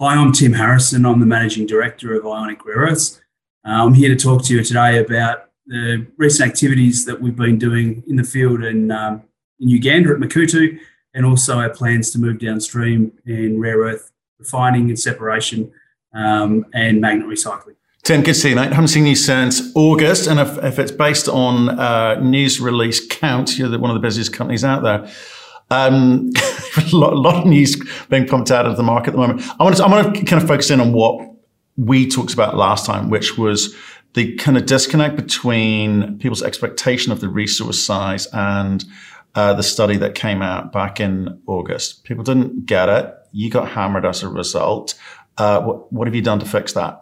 Hi, I'm Tim Harrison. I'm the Managing Director of Ionic Rare Earths. Uh, I'm here to talk to you today about the recent activities that we've been doing in the field in, um, in Uganda at Makuutu and also our plans to move downstream in rare earth refining and separation um, and magnet recycling. Tim, good to see you, mate. I haven't seen you since August, and if, if it's based on uh, news release count, you're one of the busiest companies out there. Um, a, lot, a, lot, of news being pumped out of the market at the moment. I want to, I want to kind of focus in on what we talked about last time, which was the kind of disconnect between people's expectation of the resource size and uh, the study that came out back in August. People didn't get it. You got hammered as a result. Uh, what, what have you done to fix that?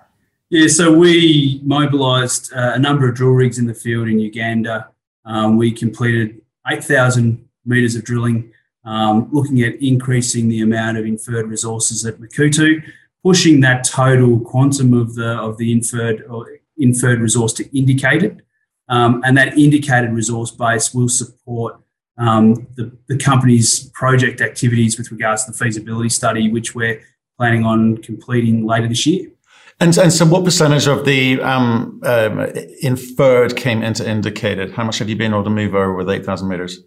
Yeah, so we mobilised uh, a number of drill rigs in the field in Uganda. Um, we completed 8,000 metres of drilling, um, looking at increasing the amount of inferred resources at Makuutu, pushing that total quantum of the of the inferred or inferred resource to indicated, um, and that indicated resource base will support um, the, the company's project activities with regards to the feasibility study, which we're planning on completing later this year. And, and so, what percentage of the um, um, inferred came into indicated? How much have you been able to move over with 8,000 meters?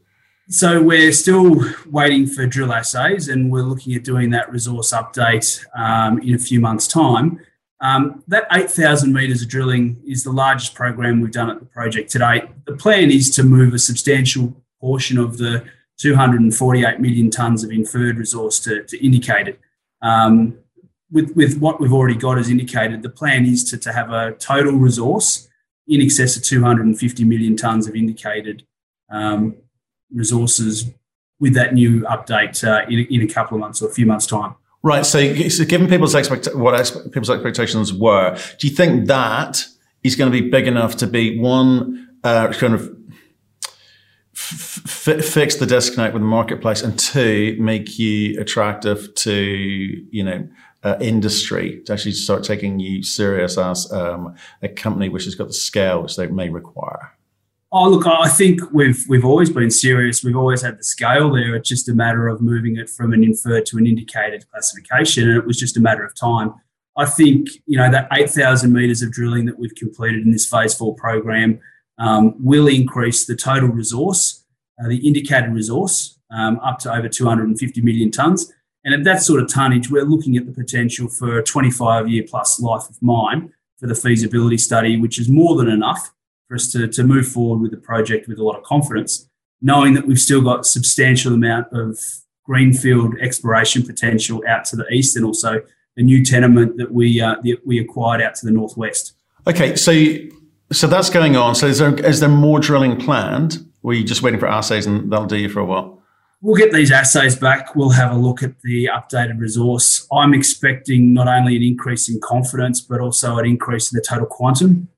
So we're still waiting for drill assays, and we're looking at doing that resource update um, in a few months' time. Um, that 8,000 metres of drilling is the largest program we've done at the project to date. The plan is to move a substantial portion of the 248 million tonnes of inferred resource to, to indicated. Um, with, with what we've already got as indicated, the plan is to, to have a total resource in excess of 250 million tonnes of indicated um, resources with that new update uh, in, in a couple of months or a few months' time. Right. So, so given people's expect what people's expectations were, do you think that is going to be big enough to be one uh, kind of f- fix the disconnect with the marketplace, and two make you attractive to you know uh, industry to actually start taking you serious as um, a company which has got the scale which they may require? Oh, look, I think we've we've always been serious. We've always had the scale there. It's just a matter of moving it from an inferred to an indicated classification, and it was just a matter of time. I think you know that 8,000 meters of drilling that we've completed in this phase four program um, will increase the total resource, uh, the indicated resource, um, up to over 250 million tonnes. And at that sort of tonnage, we're looking at the potential for a 25 year plus life of mine for the feasibility study, which is more than enough for us to, to move forward with the project with a lot of confidence, knowing that we've still got substantial amount of greenfield exploration potential out to the east and also a new tenement that we uh, that we acquired out to the northwest. Okay, so so that's going on. So is there is there more drilling planned? Or are you just waiting for assays and that'll do you for a while? We'll get these assays back. We'll have a look at the updated resource. I'm expecting not only an increase in confidence, but also an increase in the total quantum.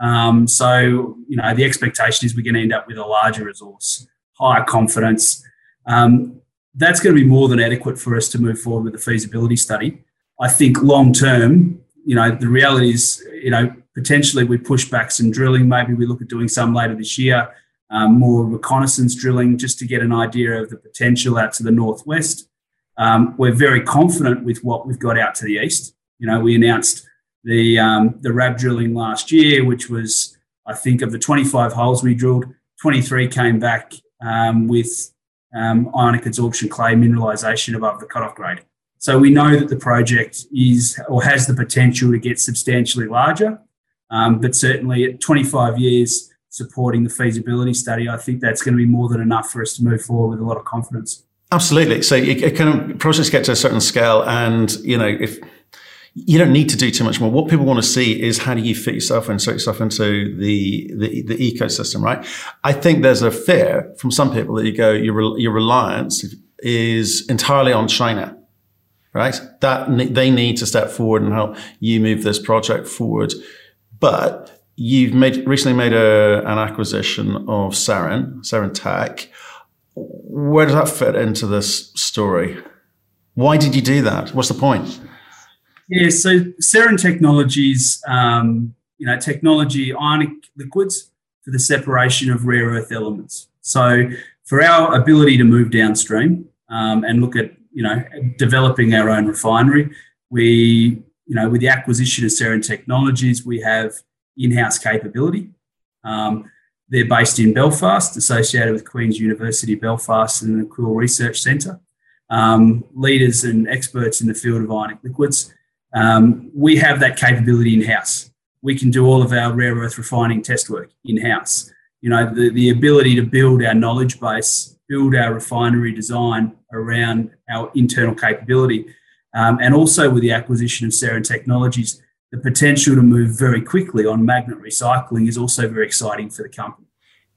Um, so, you know, the expectation is we're going to end up with a larger resource, higher confidence. Um, that's going to be more than adequate for us to move forward with the feasibility study. I think long term, you know, the reality is, you know, potentially we push back some drilling. Maybe we look at doing some later this year, um, more reconnaissance drilling just to get an idea of the potential out to the northwest. Um, we're very confident with what we've got out to the east. You know, we announced the um, the RAB drilling last year, which was I think of the 25 holes we drilled, 23 came back um, with um, ionic adsorption clay mineralization above the cutoff grade. So we know that the project is or has the potential to get substantially larger, um, but certainly at 25 years supporting the feasibility study, I think that's going to be more than enough for us to move forward with a lot of confidence. Absolutely. So it, it kind of process get to a certain scale, and you know if you don't need to do too much more. What people want to see is how do you fit yourself and insert yourself into the, the, the ecosystem, right? I think there's a fear from some people that you go, your, your reliance is entirely on China, right? That they need to step forward and help you move this project forward. But you've made recently made a, an acquisition of Seren, Seren Tech. Where does that fit into this story? Why did you do that? What's the point? Yeah, so Seren Technologies, um, you know, technology ionic liquids for the separation of rare earth elements. So for our ability to move downstream um, and look at, you know, developing our own refinery, We, you know, with the acquisition of Seren Technologies, we have in-house capability. Um, they're based in Belfast, associated with Queen's University Belfast and the Quill Research Centre. Um, leaders and experts in the field of ionic liquids. Um, we have that capability in house. We can do all of our rare earth refining test work in house. You know, the, the ability to build our knowledge base, build our refinery design around our internal capability. Um, and also with the acquisition of Seren Technologies, the potential to move very quickly on magnet recycling is also very exciting for the company.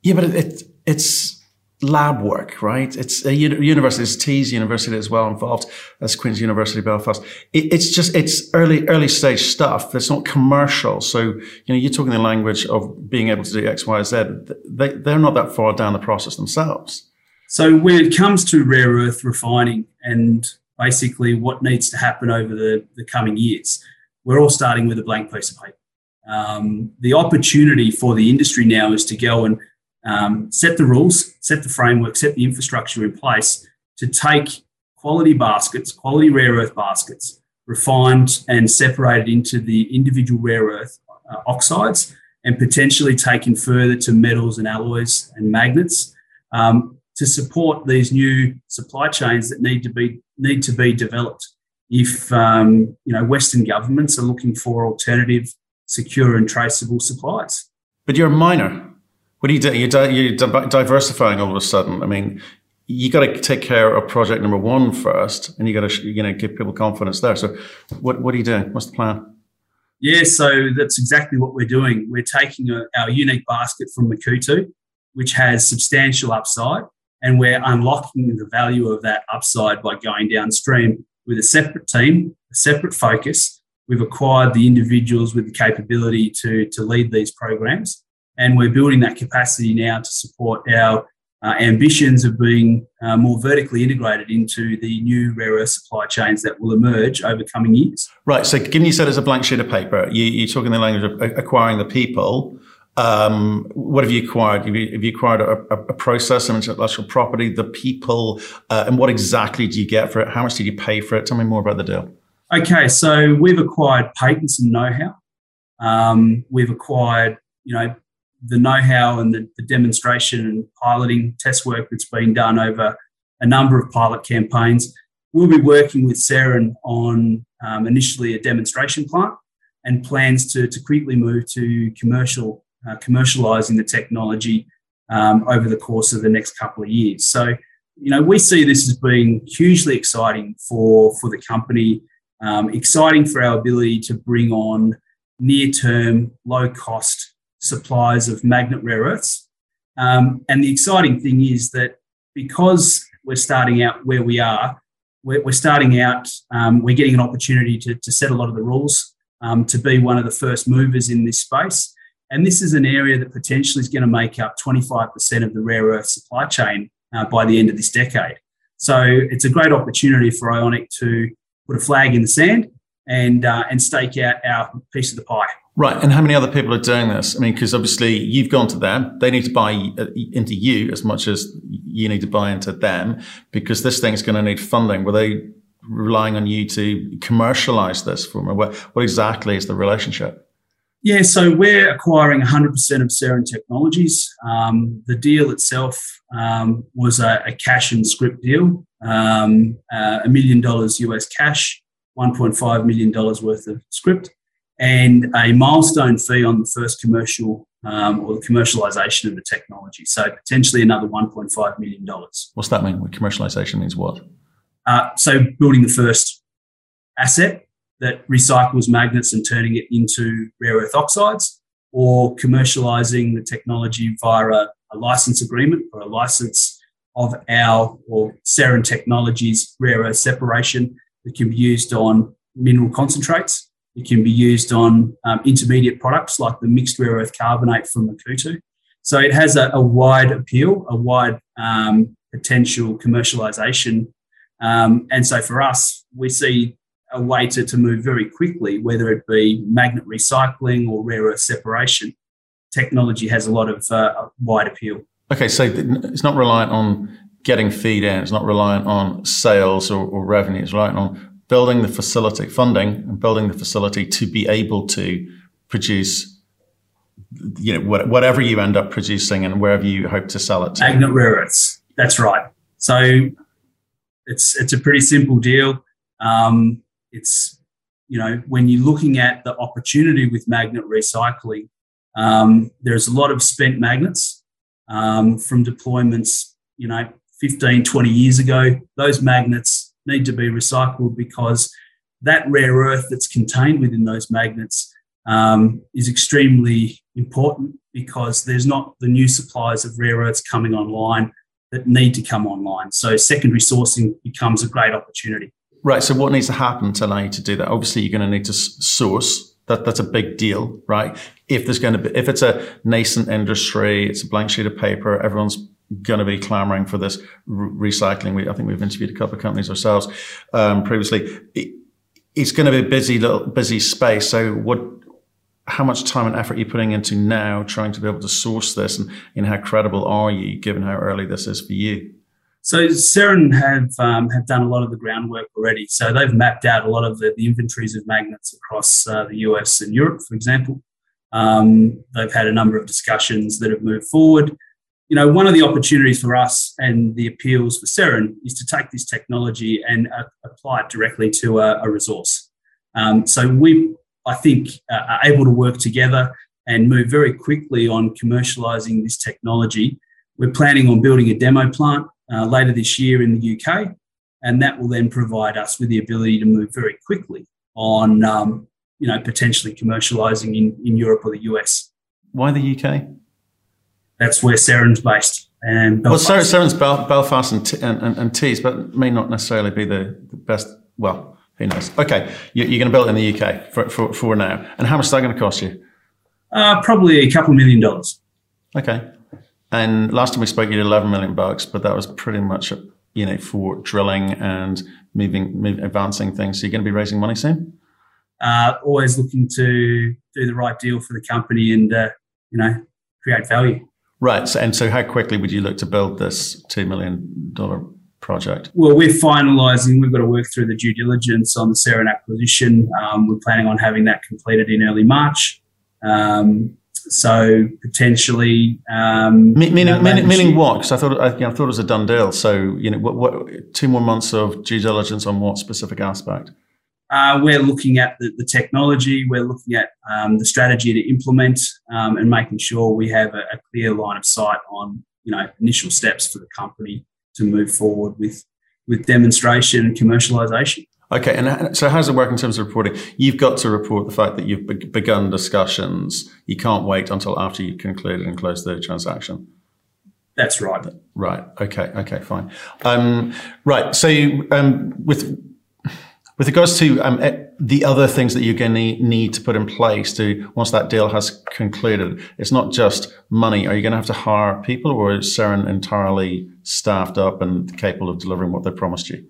Yeah, but it, it's lab work, right? It's a university, it's Tees University as well involved as Queen's University Belfast. It, it's just, it's early, early stage stuff that's not commercial. So, you know, you're talking the language of being able to do X, Y, Z. They, they're not that far down the process themselves. So when it comes to rare earth refining and basically what needs to happen over the, the coming years, we're all starting with a blank piece of paper. Um, the opportunity for the industry now is to go and um, set the rules, set the framework, set the infrastructure in place to take quality baskets, quality rare earth baskets, refined and separated into the individual rare earth uh, oxides, and potentially taken further to metals and alloys and magnets um, to support these new supply chains that need to be need to be developed. If um, you know Western governments are looking for alternative, secure, and traceable supplies. But you're a miner. What are you doing? You're, di- you're di- diversifying all of a sudden. I mean, you got to take care of project number one first, and you got to you know give people confidence there. So, what what are you doing? What's the plan? Yeah, so that's exactly what we're doing. We're taking a, our unique basket from Makuutu, which has substantial upside, and we're unlocking the value of that upside by going downstream with a separate team, a separate focus. We've acquired the individuals with the capability to, to lead these programs and we're building that capacity now to support our uh, ambitions of being uh, more vertically integrated into the new rare earth supply chains that will emerge over coming years. Right. So, given you said it's a blank sheet of paper, you, are talking the language of acquiring the people. Um, what have you acquired? Have you, have you acquired a, a, process, an intellectual property, the people, uh, and what exactly do you get for it? How much did you pay for it? Tell me more about the deal. Okay, so we've acquired patents and know-how. Um, we've acquired, you know, the know-how and the, the, demonstration and piloting test work that's been done over a number of pilot campaigns. We'll be working with Seren on um, initially a demonstration plant and plans to, to quickly move to commercial uh, commercializing the technology um, over the course of the next couple of years. So, you know, we see this as being hugely exciting for for the company, um, exciting for our ability to bring on near-term, low-cost supplies of magnet rare earths. Um, and the exciting thing is that because we're starting out where we are, we're, we're starting out, um, we're getting an opportunity to, to set a lot of the rules, um, to be one of the first movers in this space. And this is an area that potentially is going to make up 25% of the rare earth supply chain uh, by the end of this decade. So it's a great opportunity for Ionic to put a flag in the sand and, uh, and stake out our piece of the pie. Right. And how many other people are doing this? I mean, because obviously you've gone to them. They need to buy uh, into you as much as you need to buy into them because this thing's going to need funding. Were they relying on you to commercialize this for them? What, what exactly is the relationship? Yeah, so we're acquiring 100% of Seren Technologies. Um, the deal itself um, was a, a, cash and script deal, um, uh, a million dollars US cash, $1.5 million worth of script and a milestone fee on the first commercial um, or the commercialization of the technology. So potentially another $1.5 million. What's that mean? Commercialization means what? Uh, so building the first asset that recycles magnets and turning it into rare earth oxides, or commercializing the technology via a, a license agreement or a license of our or Seren Technologies rare earth separation that can be used on mineral concentrates it can be used on um, intermediate products like the mixed rare earth carbonate from Makuutu. So it has a, a wide appeal, a wide um, potential commercialization. Um, and so for us, we see a way to, to move very quickly, whether it be magnet recycling or rare earth separation. Technology has a lot of uh, wide appeal. Okay, so it's not reliant on getting feed in, it's not reliant on sales or, or revenue, it's reliant on building the facility, funding and building the facility to be able to produce, you know, whatever you end up producing and wherever you hope to sell it to. Magnet rare earths. That's right. So it's it's a pretty simple deal. Um, it's you know when you're looking at the opportunity with magnet recycling, um, there's a lot of spent magnets um, from deployments. You know, 15, 20 years ago. Those magnets need to be recycled because that rare earth that's contained within those magnets um, is extremely important because there's not the new supplies of rare earths coming online that need to come online. So secondary sourcing becomes a great opportunity. Right. So what needs to happen to allow you to do that? Obviously, you're going to need to source. That that's a big deal, right? If there's going to be, if it's a nascent industry, it's a blank sheet of paper. Everyone's going to be clamoring for this re- recycling. We, I think we've interviewed a couple of companies ourselves um, previously. It, it's going to be a busy little busy space. So what how much time and effort are you putting into now trying to be able to source this and, and how credible are you given how early this is for you? So Seren have um, have done a lot of the groundwork already. So they've mapped out a lot of the, the inventories of magnets across uh, the US and Europe, for example. Um, they've had a number of discussions that have moved forward. You know, one of the opportunities for us and the appeals for Seren is to take this technology and uh, apply it directly to a, a resource. Um, so we I think, uh, are able to work together and move very quickly on commercializing this technology. We're planning on building a demo plant uh, later this year in the UK, and that will then provide us with the ability to move very quickly on, um, you know, potentially commercializing in, in Europe or the US. Why the UK? That's where Seren's based. And Belfast. well, Seren's Bel- Belfast and, t- and, and, and Tees, but may not necessarily be the, the best. Well, who knows? Okay, you're going to build it in the UK for, for, for now. And how much is that going to cost you? Uh, probably a couple million dollars. Okay. And last time we spoke, you did 11 million bucks, but that was pretty much, you know, for drilling and moving, moving advancing things. So you're going to be raising money soon? Uh, always looking to do the right deal for the company and, uh, you know, create value. Right. So, and so how quickly would you look to build this $2 million project? Well, we're finalising. We've got to work through the due diligence on the Seren acquisition. Um, we're planning on having that completed in early March. Um, so potentially, um, meaning, you know, meaning, meaning what? Because I thought I, you know, I, thought it was a done deal. So you know, what, what, two more months of due diligence on what specific aspect? Uh, we're looking at the, the, technology. We're looking at um, the strategy to implement um, and making sure we have a, a, clear line of sight on you know initial steps for the company to move forward with with demonstration and commercialization. Okay, and so how does it work in terms of reporting? You've got to report the fact that you've begun discussions. You can't wait until after you've concluded and closed the transaction. That's right. Right. Okay. Okay. Fine. Um, right. So um, with with regards to um, the other things that you're going to need to put in place to once that deal has concluded, it's not just money. Are you going to have to hire people, or is Seren entirely staffed up and capable of delivering what they promised you?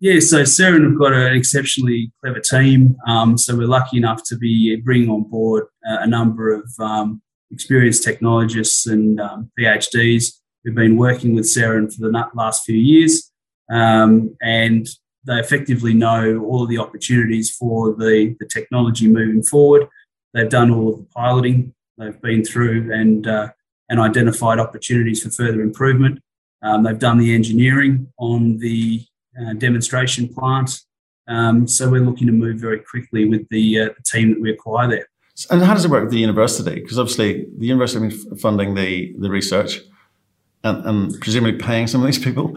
Yeah, so Seren have got an exceptionally clever team. Um, so we're lucky enough to be bringing on board a number of um, experienced technologists and um, PhDs who've been working with Seren for the last few years. Um, and they effectively know all of the opportunities for the, the technology moving forward. They've done all of the piloting. They've been through and uh, and identified opportunities for further improvement. Um, they've done the engineering on the uh, demonstration plant. Um, so we're looking to move very quickly with the, uh, the team that we acquire there. And how does it work with the university? Because obviously the university been funding the, the research and, and presumably paying some of these people.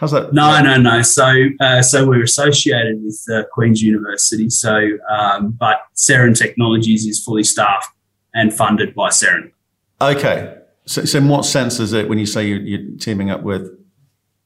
How's that? No, no, no. So, uh, so we're associated with uh, Queen's University. So, um, but Seren Technologies is fully staffed and funded by Seren. Okay. So, so in what sense is it when you say you're, you're teaming up with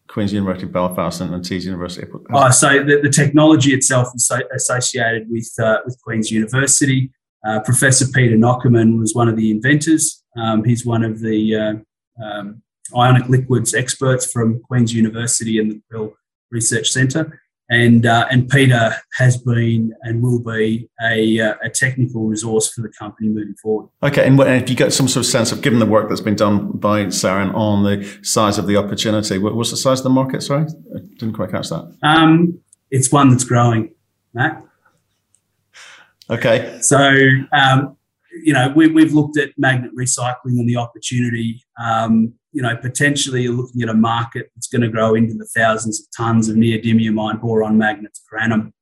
Queen's University Belfast and, and Tees University? Oh, so the, the technology itself is associated with uh, with Queen's University. Uh, Professor Peter Nockemann was one of the inventors. Um, he's one of the uh, um, ionic liquids experts from Queen's University and the Quill Research Centre. And, uh, and Peter has been and will be a, uh, a technical resource for the company moving forward. Okay, and if you get some sort of sense of, given the work that's been done by Seren on the size of the opportunity, what was the size of the market? Sorry, I didn't quite catch that. Um, it's one that's growing. Matt. Okay. So, um, you know, we, we've looked at magnet recycling and the opportunity. Um, you know, potentially you're looking at a market that's going to grow into the thousands of tons of neodymium iron boron magnets per annum.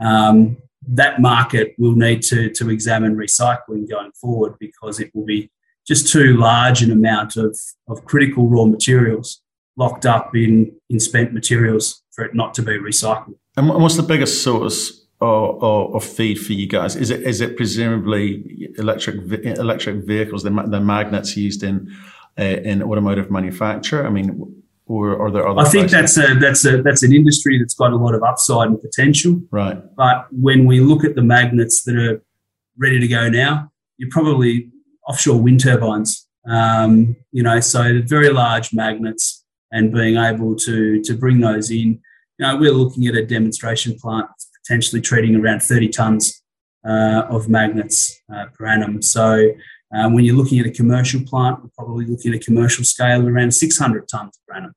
Um, that market will need to, to examine recycling going forward because it will be just too large an amount of, of critical raw materials locked up in, in spent materials for it not to be recycled. And what's the biggest source of, of, feed for you guys? Is it is it presumably electric electric vehicles, the, the magnets used in uh, in automotive manufacture? I mean, or are there other? I think places? that's a that's a that's an industry that's got a lot of upside and potential. Right. But when we look at the magnets that are ready to go now, you're probably offshore wind turbines. Um, you know, so very large magnets and being able to to bring those in. You know, we're looking at a demonstration plant potentially treating around 30 tons uh, of magnets uh, per annum. So um, when you're looking at a commercial plant, we're probably looking at a commercial scale of around 600 tons per annum.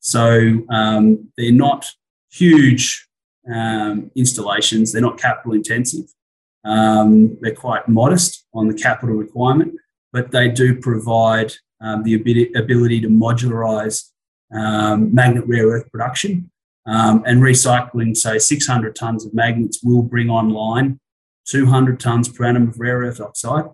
So um, they're not huge um, installations, they're not capital intensive. Um, they're quite modest on the capital requirement, but they do provide um, the ability to modularize um, magnet rare earth production and recycling, say, 600 tons of magnets will bring online 200 tons per annum of rare earth oxide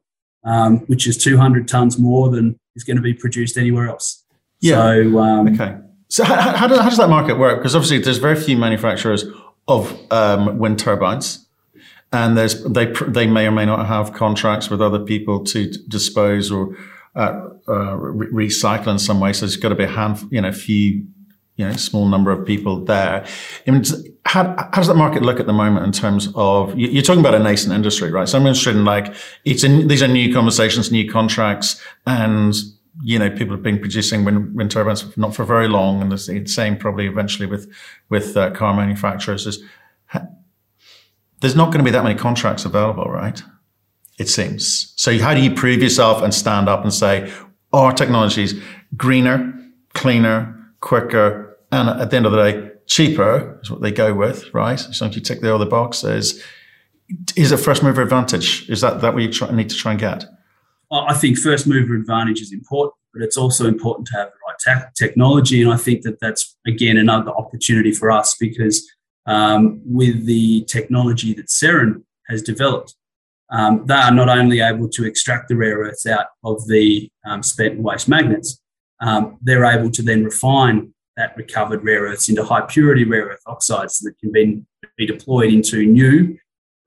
um, which is 200 tons more than is going to be produced anywhere else. Yeah. So, um, okay. So how, how, does, how does that market work? Because obviously there's very few manufacturers of um, wind turbines, and there's they they may or may not have contracts with other people to dispose or uh, uh, re- recycle in some way. So there's got to be a handful, you know, few you know, small number of people there. I mean, how, how does that market look at the moment in terms of, you're talking about a nascent industry, right? So I'm interested in like, it's in, these are new conversations, new contracts, and, you know, people have been producing wind, wind turbines not for very long. And the same probably eventually with, with uh, car manufacturers is, there's not going to be that many contracts available, right? It seems. So how do you prove yourself and stand up and say, our technology is greener, cleaner, quicker, and at the end of the day, cheaper is what they go with, right? Long as you tick the other boxes. Is it first mover advantage? Is that, that what you try, need to try and get? I think first mover advantage is important, but it's also important to have the right te- technology. And I think that that's, again, another opportunity for us because um, with the technology that Seren has developed, um, they are not only able to extract the rare earths out of the um, spent waste magnets, um, they're able to then refine that recovered rare earths into high purity rare earth oxides that can be, be deployed into new,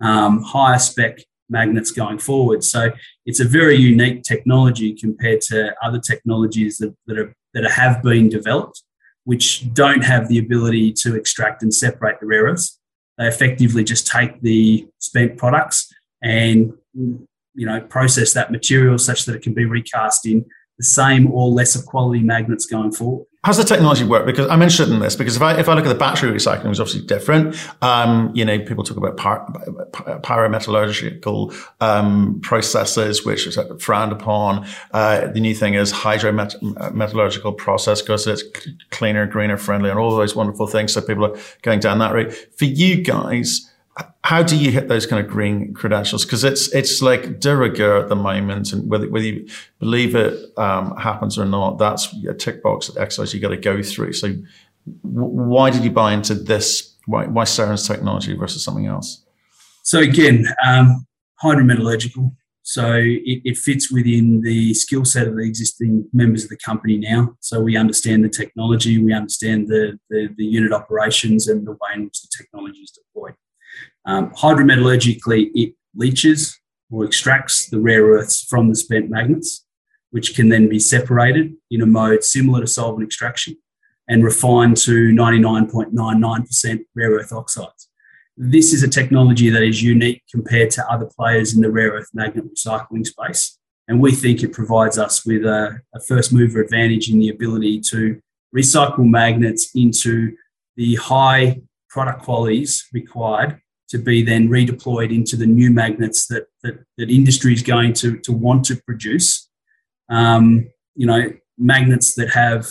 um, higher spec magnets going forward. So it's a very unique technology compared to other technologies that, that, are, that have been developed, which don't have the ability to extract and separate the rare earths. They effectively just take the spent products and you know process that material such that it can be recast in the same or lesser quality magnets going forward. How's the technology work? Because I'm interested in this because if I if I look at the battery recycling, it's obviously different. Um, you know, people talk about pyrometallurgical um, processes, which is frowned upon. Uh, the new thing is hydrometallurgical process because it's cleaner, greener, friendly, and all those wonderful things. So people are going down that route. For you guys, how do you hit those kind of green credentials? Because it's it's like de rigueur at the moment, and whether whether you believe it um, happens or not, that's a tick box exercise you got to go through. So, w- why did you buy into this? Why why technology versus something else? So again, um, hydrometallurgical. So it, it, fits within the skill set of the existing members of the company now. So we understand the technology, we understand the, the, the unit operations and the way in which the technology is deployed. Um, hydrometallurgically, it leaches or extracts the rare earths from the spent magnets, which can then be separated in a mode similar to solvent extraction and refined to 99.99% rare earth oxides. This is a technology that is unique compared to other players in the rare earth magnet recycling space. And we think it provides us with a, a first mover advantage in the ability to recycle magnets into the high product qualities required to be then redeployed into the new magnets that that, that industry is going to, to want to produce. Um, you know, magnets that have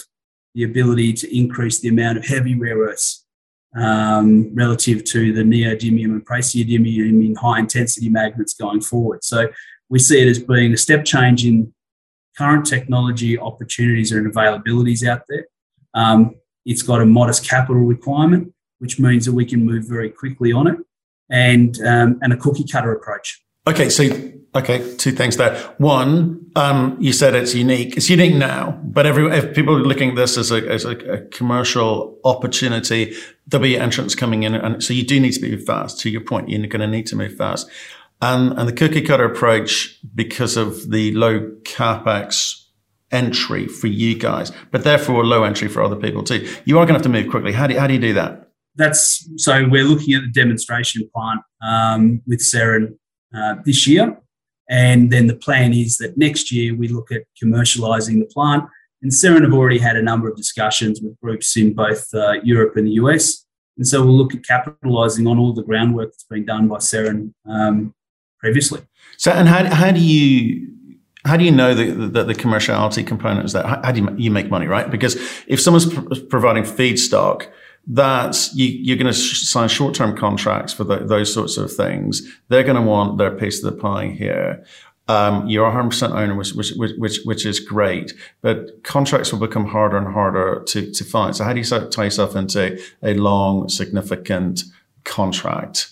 the ability to increase the amount of heavy rare earths um, relative to the neodymium and praseodymium in high intensity magnets going forward. So we see it as being a step change in current technology opportunities and availabilities out there. Um, it's got a modest capital requirement, which means that we can move very quickly on it, and um, and a cookie cutter approach. Okay, so okay, two things there. One, um, you said it's unique. It's unique now, but every if people are looking at this as a as a, a commercial opportunity, there'll be entrants coming in, and so you do need to move fast. To your point, you're going to need to move fast. And, and the cookie cutter approach, because of the low capex entry for you guys, but therefore a low entry for other people too. You are going to have to move quickly. How do, how do you do that? That's so we're looking at the demonstration plant um, with Seren uh, this year. And then the plan is that next year we look at commercializing the plant. And Seren have already had a number of discussions with groups in both uh, Europe and the US. And so we'll look at capitalizing on all the groundwork that's been done by Seren um, previously. So, and how, how do you how do you know that the, the, commerciality component is that? How, how, do you, you make money, right? Because if someone's pr- providing feedstock, that's you, are going to sign short-term contracts for the, those sorts of things. They're going to want their piece of the pie here. Um, you're 100% owner, which, which, which, which is great, but contracts will become harder and harder to, to find. So how do you tie yourself into a long, significant contract?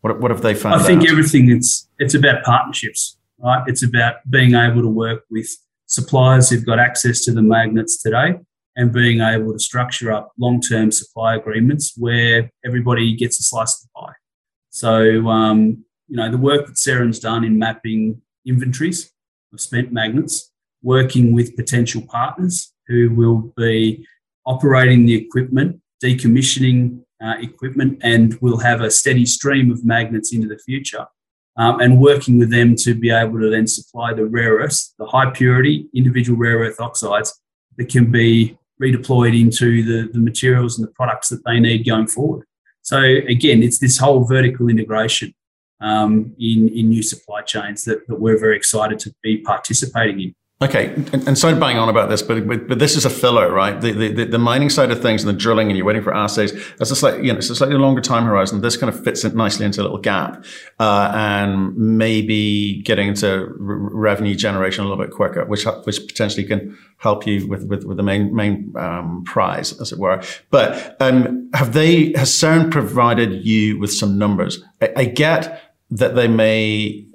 What, what have they found? I think out? everything it's it's about partnerships, right? It's about being able to work with suppliers who've got access to the magnets today and being able to structure up long-term supply agreements where everybody gets a slice of the pie. So, um, you know, the work that Seren's done in mapping inventories of spent magnets, working with potential partners who will be operating the equipment, decommissioning uh, equipment and we'll have a steady stream of magnets into the future. Um, and working with them to be able to then supply the rare earths, the high purity individual rare earth oxides that can be redeployed into the, the materials and the products that they need going forward. So again, it's this whole vertical integration um, in, in new supply chains that, that we're very excited to be participating in. Okay, and, and sorry bang on about this, but, but, but this is a filler, right? The, the the mining side of things and the drilling, and you're waiting for assays. That's a slightly you know it's a slightly longer time horizon. This kind of fits it nicely into a little gap, uh, and maybe getting into revenue generation a little bit quicker, which which potentially can help you with with, with the main main um, prize, as it were. But um, have they has Seren provided you with some numbers? I, I get that they may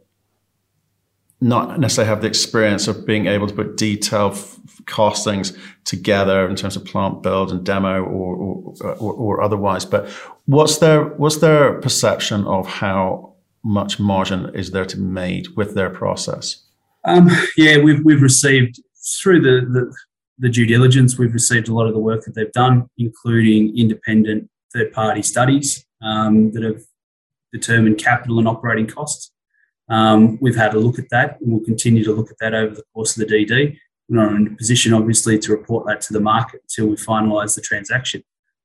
not necessarily have the experience of being able to put detailed f- costings together in terms of plant build and demo or, or, or, or otherwise. But what's their what's their perception of how much margin is there to be made with their process? Um, yeah, we've we've received through the, the the due diligence, we've received a lot of the work that they've done, including independent third party studies um, that have determined capital and operating costs. Um, we've had a look at that and we'll continue to look at that over the course of the DD. We're not in a position, obviously, to report that to the market until we finalise the transaction.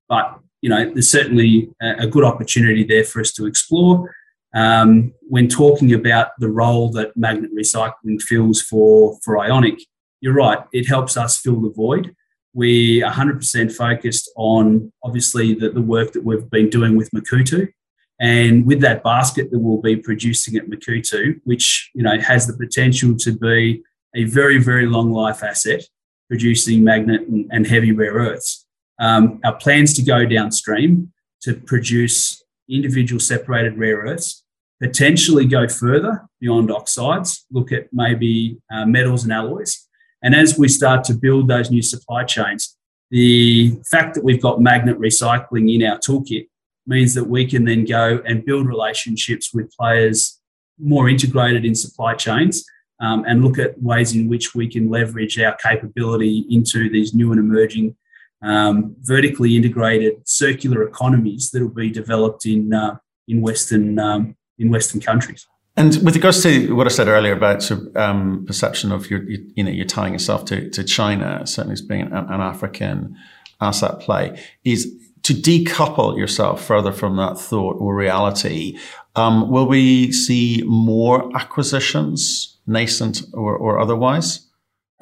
But, you know, there's certainly a, good opportunity there for us to explore. Um, when talking about the role that magnet recycling fills for, for Ionic, you're right, it helps us fill the void. We're 100% focused on, obviously, the, the work that we've been doing with Makuutu and with that basket that we'll be producing at Makuutu, which you know has the potential to be a very, very long life asset, producing magnet and, and heavy rare earths. Um, our plans to go downstream to produce individual separated rare earths, potentially go further beyond oxides, look at maybe uh, metals and alloys. And as we start to build those new supply chains, the fact that we've got magnet recycling in our toolkit means that we can then go and build relationships with players more integrated in supply chains um, and look at ways in which we can leverage our capability into these new and emerging um, vertically integrated circular economies that will be developed in uh, in Western um, in Western countries. And with regards to what I said earlier about um, perception of your, you, you, know, you're tying yourself to, to China, certainly as being an, an African asset play, is to decouple yourself further from that thought or reality, um, will we see more acquisitions, nascent or, or otherwise?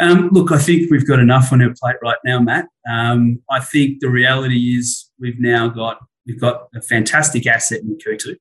Um, look, I think we've got enough on our plate right now, Matt. Um, I think the reality is we've now got we've got a fantastic asset in Makuutu.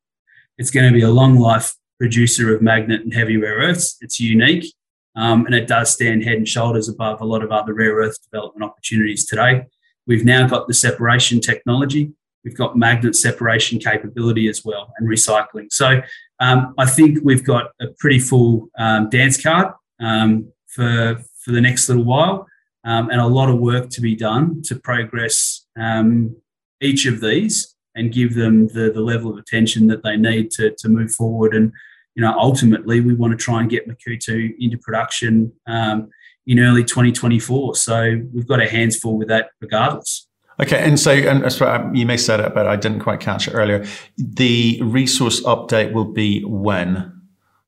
It's going to be a long life producer of magnet and heavy rare earths. It's unique. Um, and it does stand head and shoulders above a lot of other rare earth development opportunities today. We've now got the separation technology. We've got magnet separation capability as well and recycling. So um, I think we've got a pretty full um, dance card um, for for the next little while, um, and a lot of work to be done to progress um, each of these and give them the, the level of attention that they need to, to move forward. And you know, ultimately, we want to try and get Makuutu into production um, in early 2024. So we've got our hands full with that, regardless. Okay, and so and you may said it, but I didn't quite catch it earlier. The resource update will be when?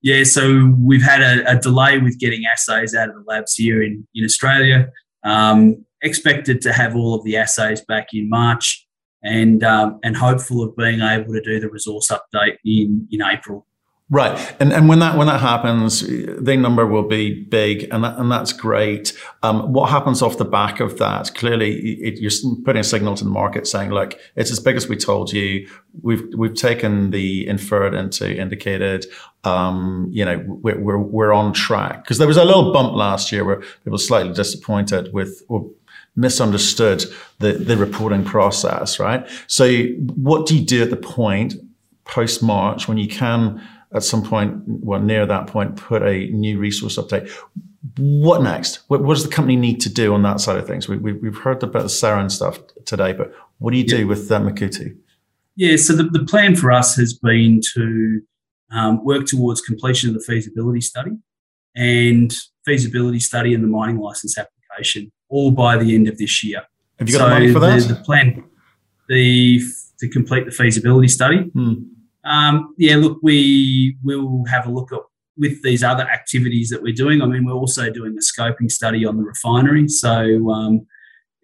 Yeah, so we've had a, a delay with getting assays out of the labs here in in Australia. Um, expected to have all of the assays back in March, and um, and hopeful of being able to do the resource update in in April. Right, and and when that when that happens, the number will be big, and that, and that's great. Um, what happens off the back of that? Clearly, it, you're putting a signal to the market saying, "Look, it's as big as we told you. We've we've taken the inferred into indicated. Um, you know, we're, we're we're on track." Because there was a little bump last year where people were slightly disappointed with or misunderstood the the reporting process. Right. So, what do you do at the point post March when you can at some point, well, near that point, put a new resource update. What next? What, what does the company need to do on that side of things? We, we, have heard about the Seren stuff today, but what do you do with uh, Makuutu? Yeah, so the, the plan for us has been to um, work towards completion of the feasibility study and feasibility study and the mining license application all by the end of this year. Have you got so money for that? The, the plan, the to complete the feasibility study. Hmm. Um, yeah, look, we will have a look at with these other activities that we're doing. I mean, we're also doing a scoping study on the refinery, so um,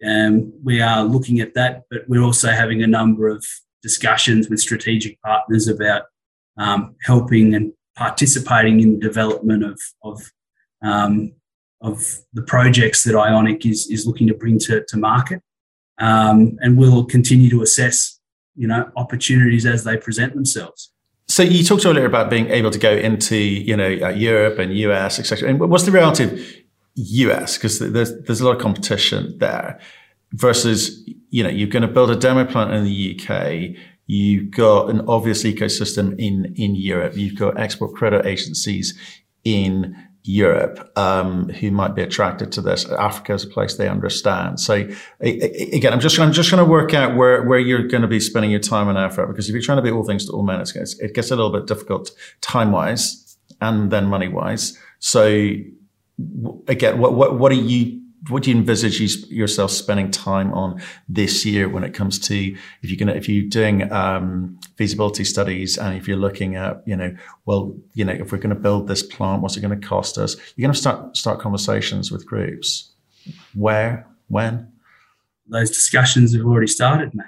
um, we are looking at that. But we're also having a number of discussions with strategic partners about um, helping and participating in the development of of um, of the projects that Ionic is is looking to bring to, to market. Um, and we'll continue to assess you know opportunities as they present themselves. So you talked earlier about being able to go into you know uh, Europe and US, etc. And what's the reality of US? Because there's there's a lot of competition there versus you know you're going to build a demo plant in the UK. You've got an obvious ecosystem in in Europe. You've got export credit agencies in Europe um, who might be attracted to this. Africa is a place they understand. So again, I'm just I'm just trying to work out where where you're going to be spending your time and effort because if you're trying to be all things to all men, it gets, it gets a little bit difficult time wise and then money wise. So again, what what what are you what do you envisage yourself spending time on this year when it comes to if you're going to if you're doing um, feasibility studies and if you're looking at you know well you know if we're going to build this plant what's it going to cost us? You're going to start start conversations with groups. Where? When? Those discussions have already started matt.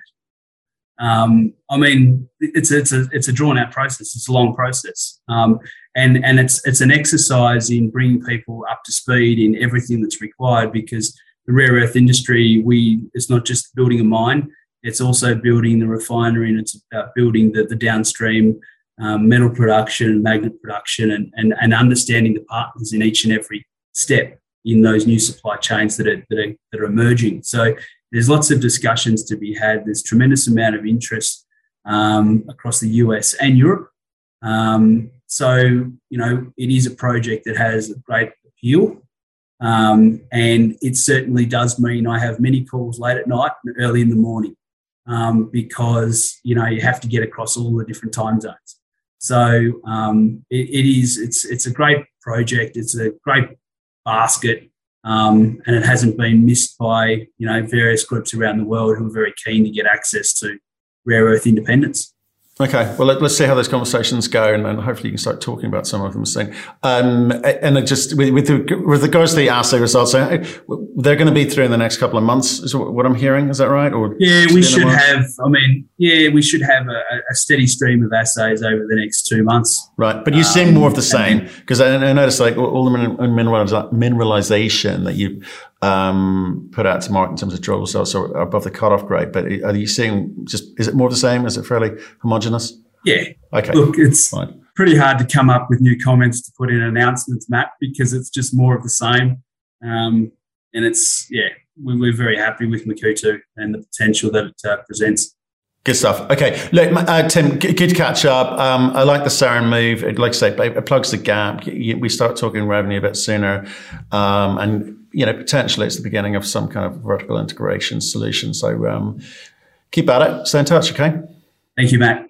Um, I mean, it's it's a it's a drawn out process. It's a long process, um, and and it's it's an exercise in bringing people up to speed in everything that's required. Because the rare earth industry, we it's not just building a mine; it's also building the refinery, and it's about building the the downstream um, metal production, magnet production, and, and and understanding the partners in each and every step in those new supply chains that are that are, that are emerging. So there's lots of discussions to be had. There's tremendous amount of interest um, across the US and Europe. Um, so, you know, it is a project that has a great appeal. Um, and it certainly does mean I have many calls late at night and early in the morning um, because, you know, you have to get across all the different time zones. So um, it, it is, it's, it's a great project. It's a great basket um, and it hasn't been missed by you know various groups around the world who are very keen to get access to rare earth independence. Okay, well, let, us see how those conversations go, and, and, hopefully you can start talking about some of them soon. Um, and just with, with, with, regards to the assay results, they're going to be through in the next couple of months. Is what I'm hearing? Is that right? Or yeah, we should have. I mean, yeah, we should have a, a, steady stream of assays over the next two months. Right, but you're seeing um, more of the same because I, I noticed like all the mineralization that you um, put out to market in terms of drill results are above the cutoff grade. But are you seeing just is it more of the same? Is it fairly homogenous? Yeah. Okay. Look, it's Fine. pretty hard to come up with new comments to put in announcements, Matt, because it's just more of the same. Um, and it's yeah, we're very happy with Makuutu and the potential that it uh, presents. Good stuff. Okay, look, uh, Tim, good catch up. Um, I like the Seren move. Like I say, it plugs the gap. We start talking revenue a bit sooner, um, and you know potentially it's the beginning of some kind of vertical integration solution. So um, keep at it. Stay in touch. Okay. Thank you, Matt.